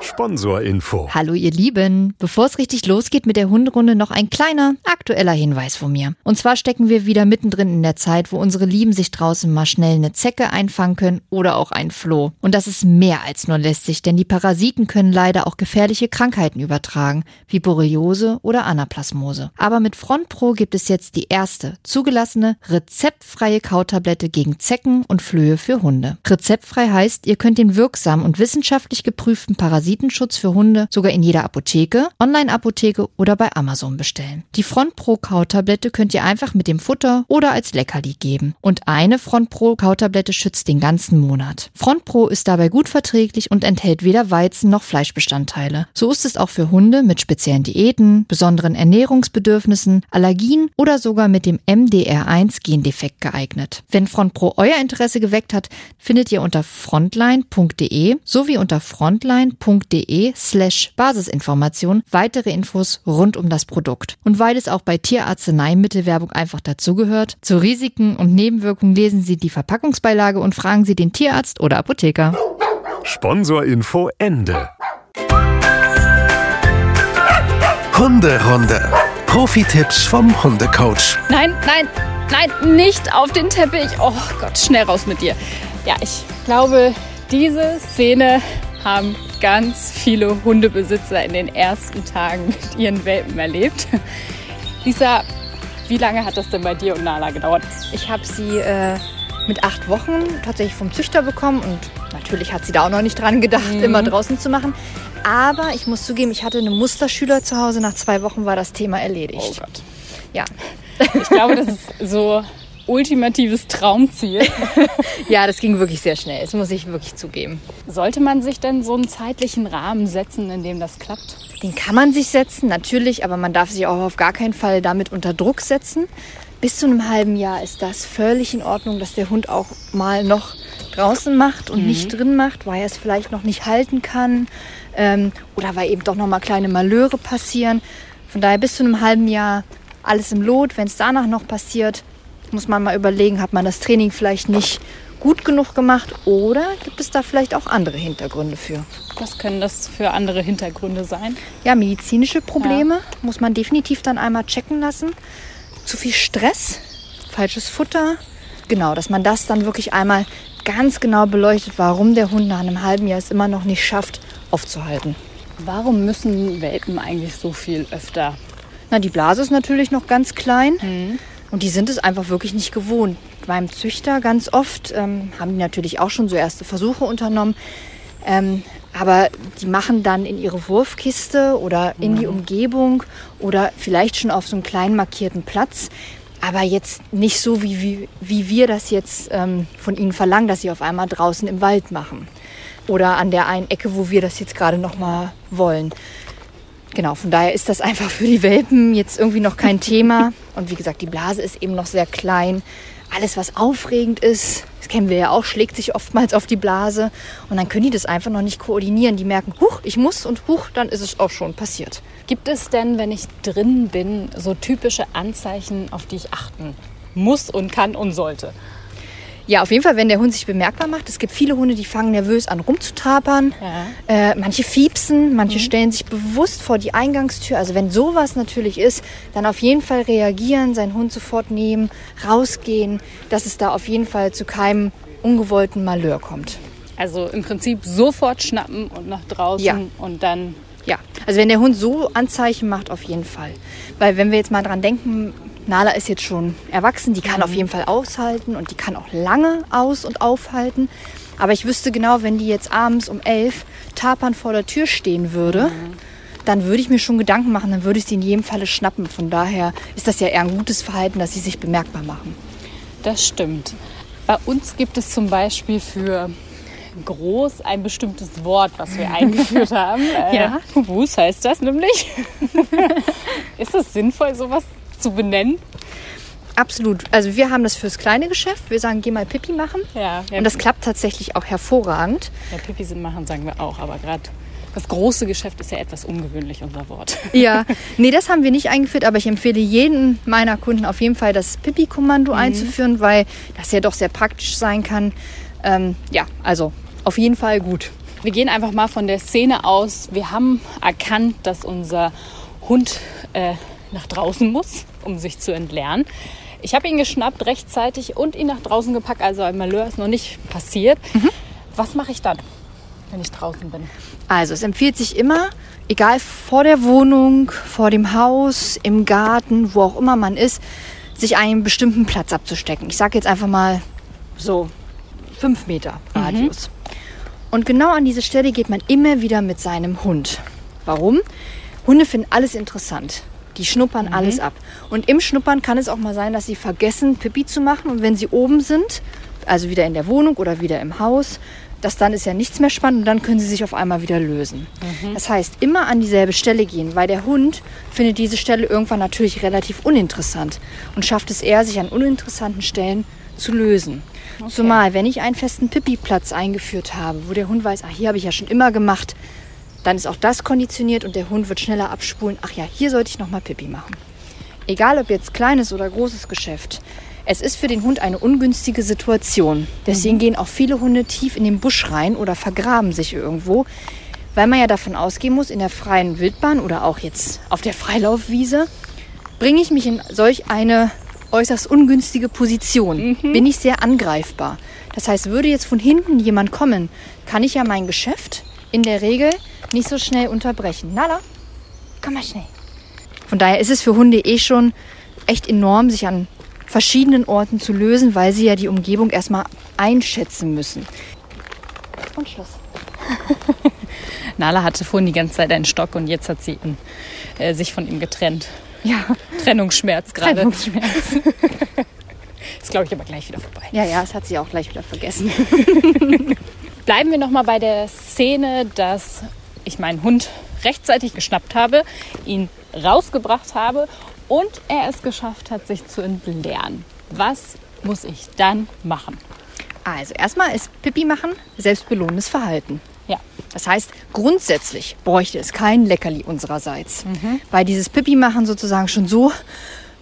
Sponsorinfo. Hallo ihr Lieben. Bevor es richtig losgeht mit der Hunderunde, noch ein kleiner, aktueller Hinweis von mir. Und zwar stecken wir wieder mittendrin in der Zeit, wo unsere Lieben sich draußen mal schnell eine Zecke einfangen können oder auch ein Floh. Und das ist mehr als nur lästig, denn die Parasiten können leider auch gefährliche Krankheiten übertragen, wie Borreliose oder Anaplasmose. Aber mit Front Pro gibt es jetzt die erste, zugelassene, rezeptfreie Kautablette gegen Zecken und Flöhe für Hunde. Rezeptfrei heißt, ihr könnt den wirksamen und wissenschaftlich geprüften Parasitenschutz für Hunde sogar in jeder Apotheke, Online-Apotheke oder bei Amazon bestellen. Die Front Pro Kautablette könnt ihr einfach mit dem Futter oder als Leckerli geben. Und eine Front Pro Kautablette schützt den ganzen Monat. Front Pro ist dabei gut verträglich und enthält weder Weizen noch Fleischbestandteile. So ist es auch für Hunde mit speziellen Diäten, besonderen Ernährungsbedürfnissen, Allergien oder sogar mit dem MDR1 Gendefekt geeignet. Wenn Front Pro euer Interesse geweckt hat, findet ihr unter frontline.de sowie unter frontline.de slash Basisinformation weitere Infos rund um das Produkt. Und weil es auch bei Tierarzneimittelwerbung einfach dazugehört, zu Risiken und Nebenwirkungen lesen Sie die Verpackungsbeilage und fragen Sie den Tierarzt oder Apotheker. Sponsorinfo Ende. Hunderunde. Profi-Tipps vom Hundecoach. Nein, nein, nein, nicht auf den Teppich. Oh Gott, schnell raus mit dir. Ja, ich glaube, diese Szene haben ganz viele Hundebesitzer in den ersten Tagen mit ihren Welpen erlebt. Lisa, wie lange hat das denn bei dir und Nala gedauert? Ich habe sie äh, mit acht Wochen tatsächlich vom Züchter bekommen und natürlich hat sie da auch noch nicht dran gedacht, Mhm. immer draußen zu machen. Aber ich muss zugeben, ich hatte eine Musterschüler zu Hause. Nach zwei Wochen war das Thema erledigt. Oh Gott. Ja. Ich glaube, das ist so ultimatives Traumziel. ja, das ging wirklich sehr schnell. Das muss ich wirklich zugeben. Sollte man sich denn so einen zeitlichen Rahmen setzen, in dem das klappt? Den kann man sich setzen, natürlich, aber man darf sich auch auf gar keinen Fall damit unter Druck setzen. Bis zu einem halben Jahr ist das völlig in Ordnung, dass der Hund auch mal noch draußen macht und nicht drin macht, weil er es vielleicht noch nicht halten kann ähm, oder weil eben doch noch mal kleine Malheure passieren. Von daher bis zu einem halben Jahr alles im Lot. Wenn es danach noch passiert, muss man mal überlegen, hat man das Training vielleicht nicht gut genug gemacht oder gibt es da vielleicht auch andere Hintergründe für? Was können das für andere Hintergründe sein? Ja, medizinische Probleme muss man definitiv dann einmal checken lassen. Zu viel Stress, falsches Futter. Genau, dass man das dann wirklich einmal ganz genau beleuchtet, warum der Hund nach einem halben Jahr es immer noch nicht schafft, aufzuhalten. Warum müssen Welpen eigentlich so viel öfter? Na, die Blase ist natürlich noch ganz klein und die sind es einfach wirklich nicht gewohnt. Beim Züchter ganz oft ähm, haben die natürlich auch schon so erste Versuche unternommen. Ähm, aber die machen dann in ihre Wurfkiste oder in die Umgebung oder vielleicht schon auf so einem kleinen markierten Platz. Aber jetzt nicht so, wie, wie, wie wir das jetzt ähm, von ihnen verlangen, dass sie auf einmal draußen im Wald machen. Oder an der einen Ecke, wo wir das jetzt gerade noch mal wollen. Genau, von daher ist das einfach für die Welpen jetzt irgendwie noch kein Thema. Und wie gesagt, die Blase ist eben noch sehr klein. Alles, was aufregend ist, das kennen wir ja auch, schlägt sich oftmals auf die Blase. Und dann können die das einfach noch nicht koordinieren. Die merken, huch, ich muss und huch, dann ist es auch schon passiert. Gibt es denn, wenn ich drin bin, so typische Anzeichen, auf die ich achten muss und kann und sollte? Ja, auf jeden Fall, wenn der Hund sich bemerkbar macht. Es gibt viele Hunde, die fangen nervös an rumzutapern. Ja. Äh, manche fiepsen, manche stellen sich bewusst vor die Eingangstür. Also wenn sowas natürlich ist, dann auf jeden Fall reagieren, seinen Hund sofort nehmen, rausgehen, dass es da auf jeden Fall zu keinem ungewollten Malheur kommt. Also im Prinzip sofort schnappen und nach draußen Ja. und dann Ja, also wenn der Hund so Anzeichen macht, auf jeden Fall. Weil wenn wir jetzt mal dran denken, Nala ist jetzt schon erwachsen, die kann auf jeden Fall aushalten und die kann auch lange aus- und aufhalten. Aber ich wüsste genau, wenn die jetzt abends um elf tapern vor der Tür stehen würde, dann würde ich mir schon Gedanken machen, dann würde ich sie in jedem Falle schnappen. Von daher ist das ja eher ein gutes Verhalten, dass sie sich bemerkbar machen. Das stimmt. Bei uns gibt es zum Beispiel für groß ein bestimmtes Wort, was wir eingeführt haben. Äh, Ja. Wus heißt das nämlich. Ist es sinnvoll, sowas zu benennen? Absolut. Also wir haben das fürs kleine Geschäft. Wir sagen, geh mal Pipi machen. Ja. ja Und das klappt tatsächlich auch hervorragend. ja, Pipi sind machen, sagen wir auch. Aber gerade das große Geschäft ist ja etwas ungewöhnlich, unser Wort. Ja, nee, das haben wir nicht eingeführt, aber ich empfehle jedem meiner Kunden auf jeden Fall das Pipi-Kommando einzuführen, weil das ja doch sehr praktisch sein kann. Ähm, ja, also auf jeden Fall gut. wir gehen einfach mal von der Szene aus. Wir haben erkannt, dass unser Hund äh, nach draußen muss, um sich zu entleeren. Ich habe ihn geschnappt rechtzeitig und ihn nach draußen gepackt. Also ein Malheur ist noch nicht passiert. Mhm. Was mache ich dann, wenn ich draußen bin? Also es empfiehlt sich immer, egal vor der Wohnung, vor dem Haus, im Garten, wo auch immer man ist, sich einen bestimmten Platz abzustecken. Ich sage jetzt einfach mal so fünf Meter Radius. Und genau an diese Stelle geht man immer wieder mit seinem Hund. Warum? Hunde finden alles interessant. Die schnuppern alles ab. Und im Schnuppern kann es auch mal sein, dass sie vergessen, Pipi zu machen. Und wenn sie oben sind, also wieder in der Wohnung oder wieder im Haus, das dann ist ja nichts mehr spannend und dann können sie sich auf einmal wieder lösen. Das heißt, immer an dieselbe Stelle gehen, weil der Hund findet diese Stelle irgendwann natürlich relativ uninteressant und schafft es eher, sich an uninteressanten Stellen zu lösen. Zumal, wenn ich einen festen Pipi-Platz eingeführt habe, wo der Hund weiß, ach, hier habe ich ja schon immer gemacht, dann ist auch das konditioniert und der Hund wird schneller abspulen, ach ja, hier sollte ich nochmal Pipi machen. Egal ob jetzt kleines oder großes Geschäft. Es ist für den Hund eine ungünstige Situation. Deswegen gehen auch viele Hunde tief in den Busch rein oder vergraben sich irgendwo, weil man ja davon ausgehen muss, in der freien Wildbahn oder auch jetzt auf der Freilaufwiese, bringe ich mich in solch eine äußerst ungünstige Position. Bin ich sehr angreifbar. Das heißt, würde jetzt von hinten jemand kommen, kann ich ja mein Geschäft in der Regel nicht so schnell unterbrechen. Nala, komm mal schnell. Von daher ist es für Hunde eh schon echt enorm, sich an verschiedenen Orten zu lösen, weil sie ja die Umgebung erstmal einschätzen müssen. Und Schluss. Nala hatte vorhin die ganze Zeit einen Stock und jetzt hat sie ihn, äh, sich von ihm getrennt. Ja, Trennungsschmerz gerade. Trennungsschmerz. Ist, glaube ich, aber gleich wieder vorbei. Ja, ja, das hat sie auch gleich wieder vergessen. Bleiben wir noch mal bei der Szene, dass ich meinen Hund rechtzeitig geschnappt habe, ihn rausgebracht habe und er es geschafft hat, sich zu entleeren. Was muss ich dann machen? Also erstmal ist Pipi machen selbstbelohnendes Verhalten. Ja, Das heißt, grundsätzlich bräuchte es kein Leckerli unsererseits, weil dieses Pipi machen sozusagen schon so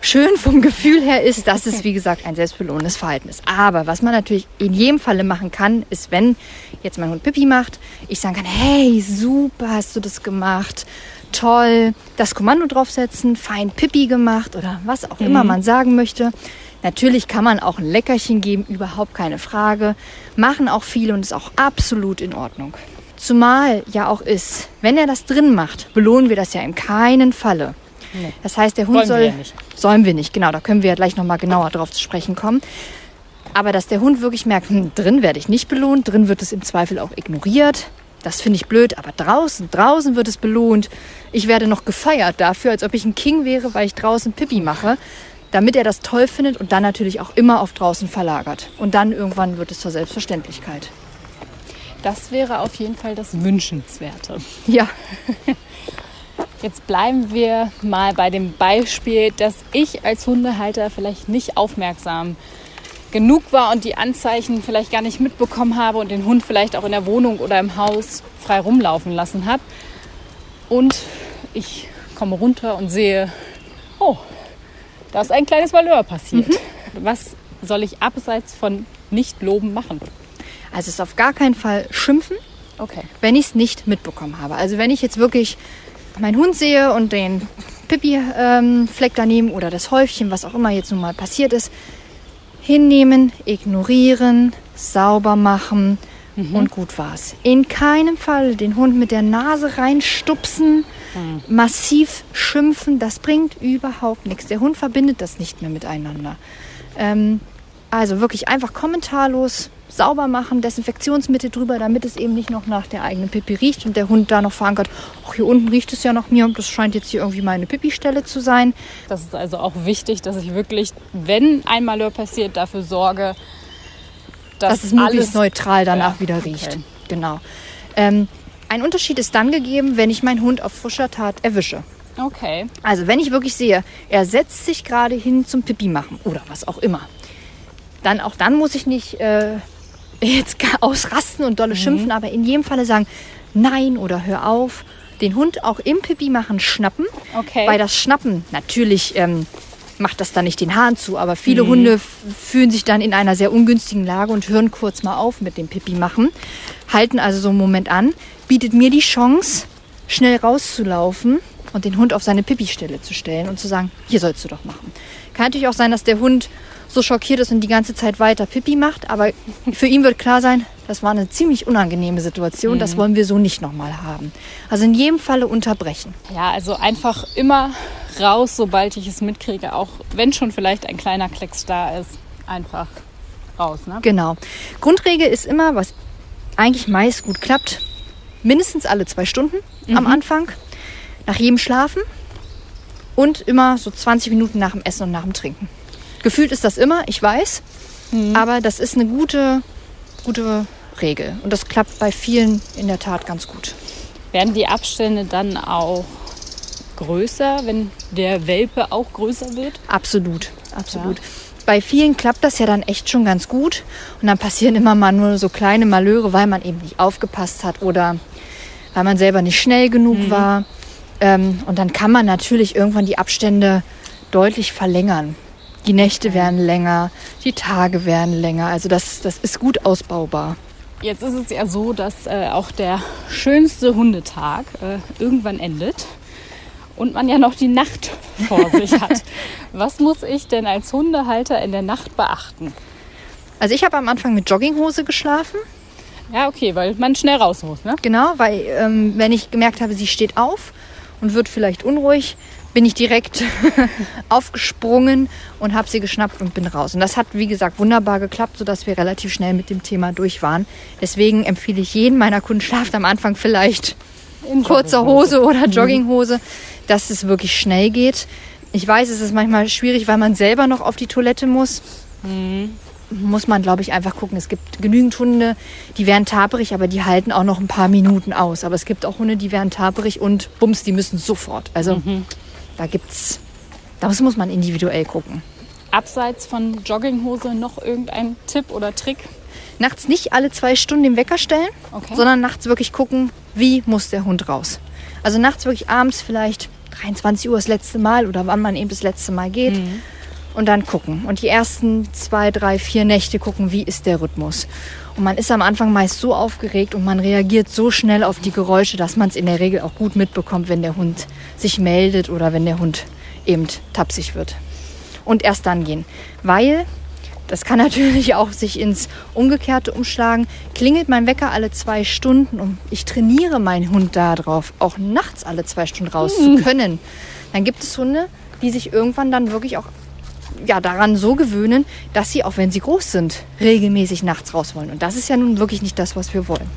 schön vom Gefühl her ist, dass es wie gesagt ein selbstbelohnendes Verhalten ist. Aber was man natürlich in jedem Falle machen kann, ist, wenn jetzt mein Hund Pipi macht, ich sagen kann, hey, super hast du das gemacht, toll, das Kommando draufsetzen, fein Pipi gemacht oder was auch immer man sagen möchte. Natürlich kann man auch ein Leckerchen geben, überhaupt keine Frage. Machen auch viele und ist auch absolut in Ordnung. Zumal ja auch ist, wenn er das drin macht, belohnen wir das ja in keinen Falle. Das heißt, der Hund Wollen wir soll. ja nicht. Sollen wir nicht, genau, da können wir ja gleich nochmal genauer drauf zu sprechen kommen. Aber dass der Hund wirklich merkt, hm, drin werde ich nicht belohnt, drin wird es im Zweifel auch ignoriert. Das finde ich blöd, aber draußen, draußen wird es belohnt. Ich werde noch gefeiert dafür, als ob ich ein King wäre, weil ich draußen Pipi mache, damit er das toll findet und dann natürlich auch immer auf draußen verlagert. Und dann irgendwann wird es zur Selbstverständlichkeit. das wäre auf jeden Fall das Wünschenswerte. Ja, Jetzt bleiben wir mal bei dem Beispiel, dass ich als Hundehalter vielleicht nicht aufmerksam genug war und die Anzeichen vielleicht gar nicht mitbekommen habe und den Hund vielleicht auch in der Wohnung oder im Haus frei rumlaufen lassen habe. Und ich komme runter und sehe, oh, da ist ein kleines Malheur passiert. Was soll ich abseits von Nicht-Loben machen? also es ist auf gar keinen Fall schimpfen, Okay. wenn ich es nicht mitbekommen habe. Also wenn ich jetzt wirklich meinen Hund sehe und den Pipi-Fleck daneben oder das Häufchen, was auch immer jetzt nun mal passiert ist, hinnehmen, ignorieren, sauber machen und gut war's. In keinem Fall den Hund mit der Nase reinstupsen, massiv schimpfen, das bringt überhaupt nichts. Der Hund verbindet das nicht mehr miteinander. Ähm, also wirklich einfach kommentarlos sauber machen, Desinfektionsmittel drüber, damit es eben nicht noch nach der eigenen Pipi riecht und der Hund da noch verankert, ach, hier unten riecht es ja nach mir, das scheint jetzt hier irgendwie meine Pipi-Stelle zu sein. Das ist also auch wichtig, dass ich wirklich, wenn ein Malheur passiert, dafür sorge, dass, dass es möglichst alles neutral danach Ja, wieder okay. riecht. Genau. Ähm, ein Unterschied ist dann gegeben, wenn ich meinen Hund auf frischer Tat erwische. Okay. Also wenn ich wirklich sehe, er setzt sich gerade hin zum Pipi machen oder was auch immer, dann auch dann muss ich nicht äh, jetzt ausrasten und dolle schimpfen, aber in jedem Falle sagen, nein oder hör auf, den Hund auch im Pipi machen schnappen, Okay. weil das Schnappen natürlich ähm, macht das dann nicht den Hahn zu, aber viele Hunde f- fühlen sich dann in einer sehr ungünstigen Lage und hören kurz mal auf mit dem Pipi machen, halten also so einen Moment an, bietet mir die Chance, schnell rauszulaufen und den Hund auf seine Pipi-Stelle zu stellen und zu sagen, hier sollst du doch machen. Kann natürlich auch sein, dass der Hund so schockiert ist und die ganze Zeit weiter Pipi macht, aber für ihn wird klar sein, das war eine ziemlich unangenehme Situation, das wollen wir so nicht nochmal haben. Also in jedem Falle unterbrechen. Ja, also einfach immer raus, sobald ich es mitkriege. Auch wenn schon vielleicht ein kleiner Klecks da ist. Einfach raus, ne? Genau. Grundregel ist immer, was eigentlich meist gut klappt, mindestens alle zwei Stunden am Anfang, nach jedem Schlafen und immer so 20 Minuten nach dem Essen und nach dem Trinken. Gefühlt ist das immer, ich weiß, aber das ist eine gute, gute Regel und das klappt bei vielen in der Tat ganz gut. Werden die Abstände dann auch größer, wenn der Welpe auch größer wird? Absolut, absolut. Bei vielen klappt das ja dann echt schon ganz gut und dann passieren immer mal nur so kleine Malöre, weil man eben nicht aufgepasst hat oder weil man selber nicht schnell genug war. Ähm, und dann kann man natürlich irgendwann die Abstände deutlich verlängern. Die Nächte werden länger, die Tage werden länger. Also das, das ist gut ausbaubar. Jetzt ist es ja so, dass äh, auch der schönste Hundetag äh, irgendwann endet und man ja noch die Nacht vor sich hat. Was muss ich denn als Hundehalter in der Nacht beachten? Also ich habe am Anfang mit Jogginghose geschlafen. Ja, okay, weil man schnell raus muss, ne? Genau, weil ähm, wenn ich gemerkt habe, sie steht auf und wird vielleicht unruhig, bin ich direkt aufgesprungen und habe sie geschnappt und bin raus. Und das hat, wie gesagt, wunderbar geklappt, sodass wir relativ schnell mit dem Thema durch waren. Deswegen empfehle ich jeden meiner Kunden, schlaft am Anfang vielleicht in kurzer Hose oder Jogginghose, dass es wirklich schnell geht. Ich weiß, es ist manchmal schwierig, weil man selber noch auf die Toilette muss. Muss man, glaube ich, einfach gucken. Es gibt genügend Hunde, die werden taperig, aber die halten auch noch ein paar Minuten aus. Aber es gibt auch Hunde, die werden taperig und bums, die müssen sofort. Also da gibt's, das muss man individuell gucken. Abseits von Jogginghose noch irgendein Tipp oder Trick? Nachts nicht alle zwei Stunden den Wecker stellen, Okay. sondern nachts wirklich gucken, wie muss der Hund raus. Also nachts wirklich abends vielleicht 23 Uhr das letzte Mal oder wann man eben das letzte Mal geht. Und dann gucken. Und die ersten zwei, drei, vier Nächte gucken, wie ist der Rhythmus. Und man ist am Anfang meist so aufgeregt und man reagiert so schnell auf die Geräusche, dass man es in der Regel auch gut mitbekommt, wenn der Hund sich meldet oder wenn der Hund eben tapsig wird. Und erst dann gehen. Weil das kann natürlich auch sich ins Umgekehrte umschlagen. Klingelt mein Wecker alle zwei Stunden und ich trainiere meinen Hund darauf, auch nachts alle zwei Stunden raus zu können. Dann gibt es Hunde, die sich irgendwann dann wirklich auch ja, daran so gewöhnen, dass sie, auch wenn sie groß sind, regelmäßig nachts raus wollen. Und das ist ja nun wirklich nicht das, was wir wollen.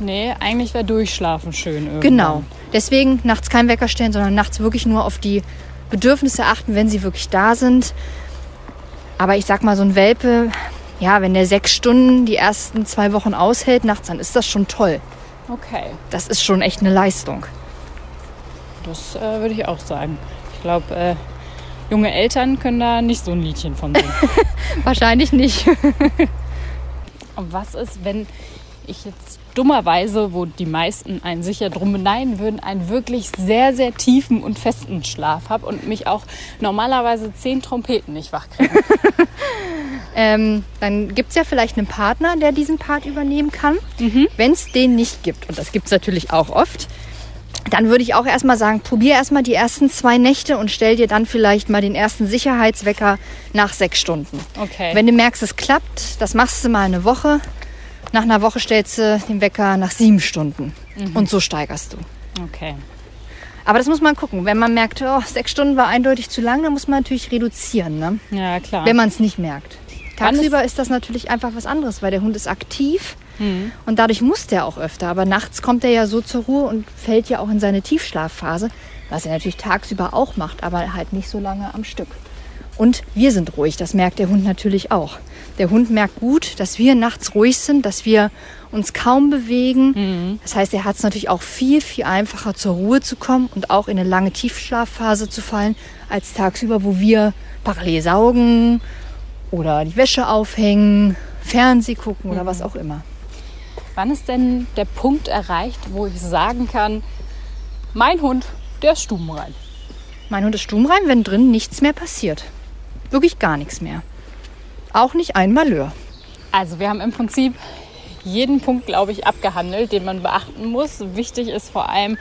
Nee, eigentlich wäre Durchschlafen schön irgendwann. Genau. Deswegen nachts kein Wecker stellen, sondern nachts wirklich nur auf die Bedürfnisse achten, wenn sie wirklich da sind. Aber ich sag mal, so ein Welpe, ja, wenn der sechs Stunden die ersten zwei Wochen aushält nachts, dann ist das schon toll. Okay, Das ist schon echt eine Leistung. das äh, würde ich auch sagen. Ich glaube, äh, junge Eltern können da nicht so ein Liedchen von singen. Wahrscheinlich nicht. Und was ist, wenn ich jetzt dummerweise, wo die meisten einen sicher drum beneiden würden, einen wirklich sehr, sehr tiefen und festen Schlaf habe und mich auch normalerweise zehn Trompeten nicht wach kriegen? Ähm, dann gibt es ja vielleicht einen Partner, der diesen Part übernehmen kann. Wenn es den nicht gibt, und das gibt es natürlich auch oft, dann würde ich auch erstmal sagen, probier erstmal die ersten zwei Nächte und stell dir dann vielleicht mal den ersten Sicherheitswecker nach sechs Stunden. Okay. Wenn du merkst, es klappt, das machst du mal eine Woche. Nach einer Woche stellst du den Wecker nach sieben Stunden. Und so steigerst du. okay. Aber das muss man gucken. Wenn man merkt, oh, sechs Stunden war eindeutig zu lang, dann muss man natürlich reduzieren, ne? Ja, klar. wenn man es nicht merkt. Tagsüber ist das natürlich einfach was anderes, weil der Hund ist aktiv und dadurch muss der auch öfter. Aber nachts kommt er ja so zur Ruhe und fällt ja auch in seine Tiefschlafphase, was er natürlich tagsüber auch macht, aber halt nicht so lange am Stück. Und wir sind ruhig, das merkt der Hund natürlich auch. Der Hund merkt gut, dass wir nachts ruhig sind, dass wir uns kaum bewegen. Das heißt, er hat es natürlich auch viel, viel einfacher zur Ruhe zu kommen und auch in eine lange Tiefschlafphase zu fallen, als tagsüber, wo wir parallel saugen oder die Wäsche aufhängen, Fernseh gucken oder was auch immer. Wann ist denn der Punkt erreicht, wo ich sagen kann, mein Hund, der ist stubenrein? Mein Hund ist stubenrein, wenn drin nichts mehr passiert. Wirklich gar nichts mehr. Auch nicht ein Malheur. Also wir haben im Prinzip jeden Punkt, glaube ich, abgehandelt, den man beachten muss. Wichtig ist vor allem,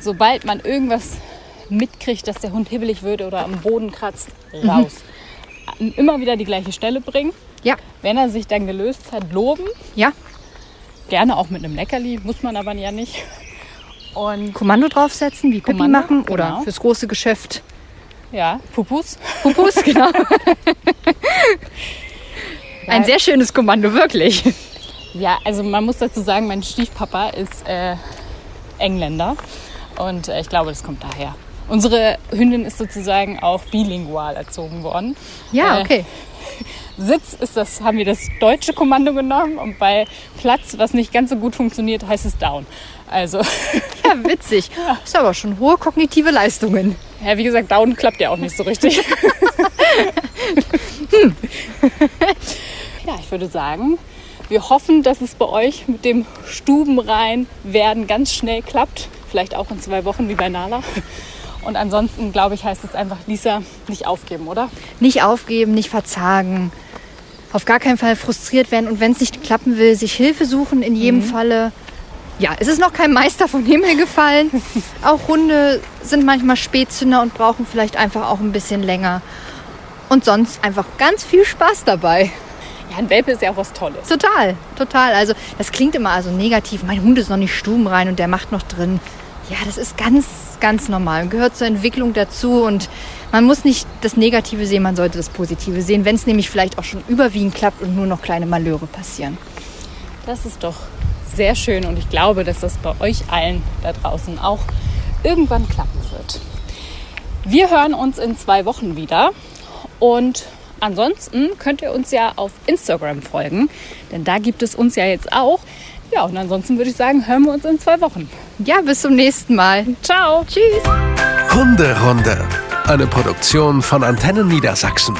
sobald man irgendwas mitkriegt, dass der Hund hibbelig wird oder am Boden kratzt, raus. Mhm. Immer wieder die gleiche Stelle bringen. Ja. Wenn er sich dann gelöst hat, loben. Ja. Gerne auch mit einem Leckerli, muss man aber ja nicht. Und Kommando draufsetzen, wie Kommando, machen oder genau. fürs große Geschäft. Ja, Pupus. Pupus, genau. Ein sehr schönes Kommando, wirklich. Ja, also man muss dazu sagen, mein Stiefpapa ist äh, Engländer und äh, ich glaube, das kommt daher. Unsere Hündin ist sozusagen auch bilingual erzogen worden. Ja, Äh, okay. Sitz ist das, haben wir das deutsche Kommando genommen und bei Platz, was nicht ganz so gut funktioniert, heißt es Down. Also, Ja, witzig. Das ist aber schon hohe kognitive Leistungen. ja, wie gesagt, Down klappt ja auch nicht so richtig. Ja, ich würde sagen, wir hoffen, dass es bei euch mit dem Stubenrein werden ganz schnell klappt. Vielleicht auch in zwei Wochen wie bei Nala. Und ansonsten, glaube ich, heißt es einfach, Lisa, nicht aufgeben, oder? Nicht aufgeben, nicht verzagen. Auf gar keinen Fall frustriert werden. Und wenn es nicht klappen will, sich Hilfe suchen in jedem Falle. Ja, es ist noch kein Meister vom Himmel gefallen. auch Hunde sind manchmal Spätzünder und brauchen vielleicht einfach auch ein bisschen länger. Und sonst einfach ganz viel Spaß dabei. Ja, ein Welpe ist ja auch was Tolles. Total, total. Also das klingt immer also negativ. Mein Hund ist noch nicht stubenrein und der macht noch drin. Ja, das ist ganz, ganz normal und gehört zur Entwicklung dazu. Und man muss nicht das Negative sehen, man sollte das Positive sehen, wenn es nämlich vielleicht auch schon überwiegend klappt und nur noch kleine Malheure passieren. Das ist doch sehr schön und ich glaube, dass das bei euch allen da draußen auch irgendwann klappen wird. Wir hören uns in zwei Wochen wieder und ansonsten könnt ihr uns ja auf Instagram folgen, denn da gibt es uns ja jetzt auch. Ja, und ansonsten würde ich sagen, hören wir uns in zwei Wochen. Ja, bis zum nächsten Mal. Ciao! Tschüss. Hunderunde. Eine Produktion von Antennen Niedersachsen.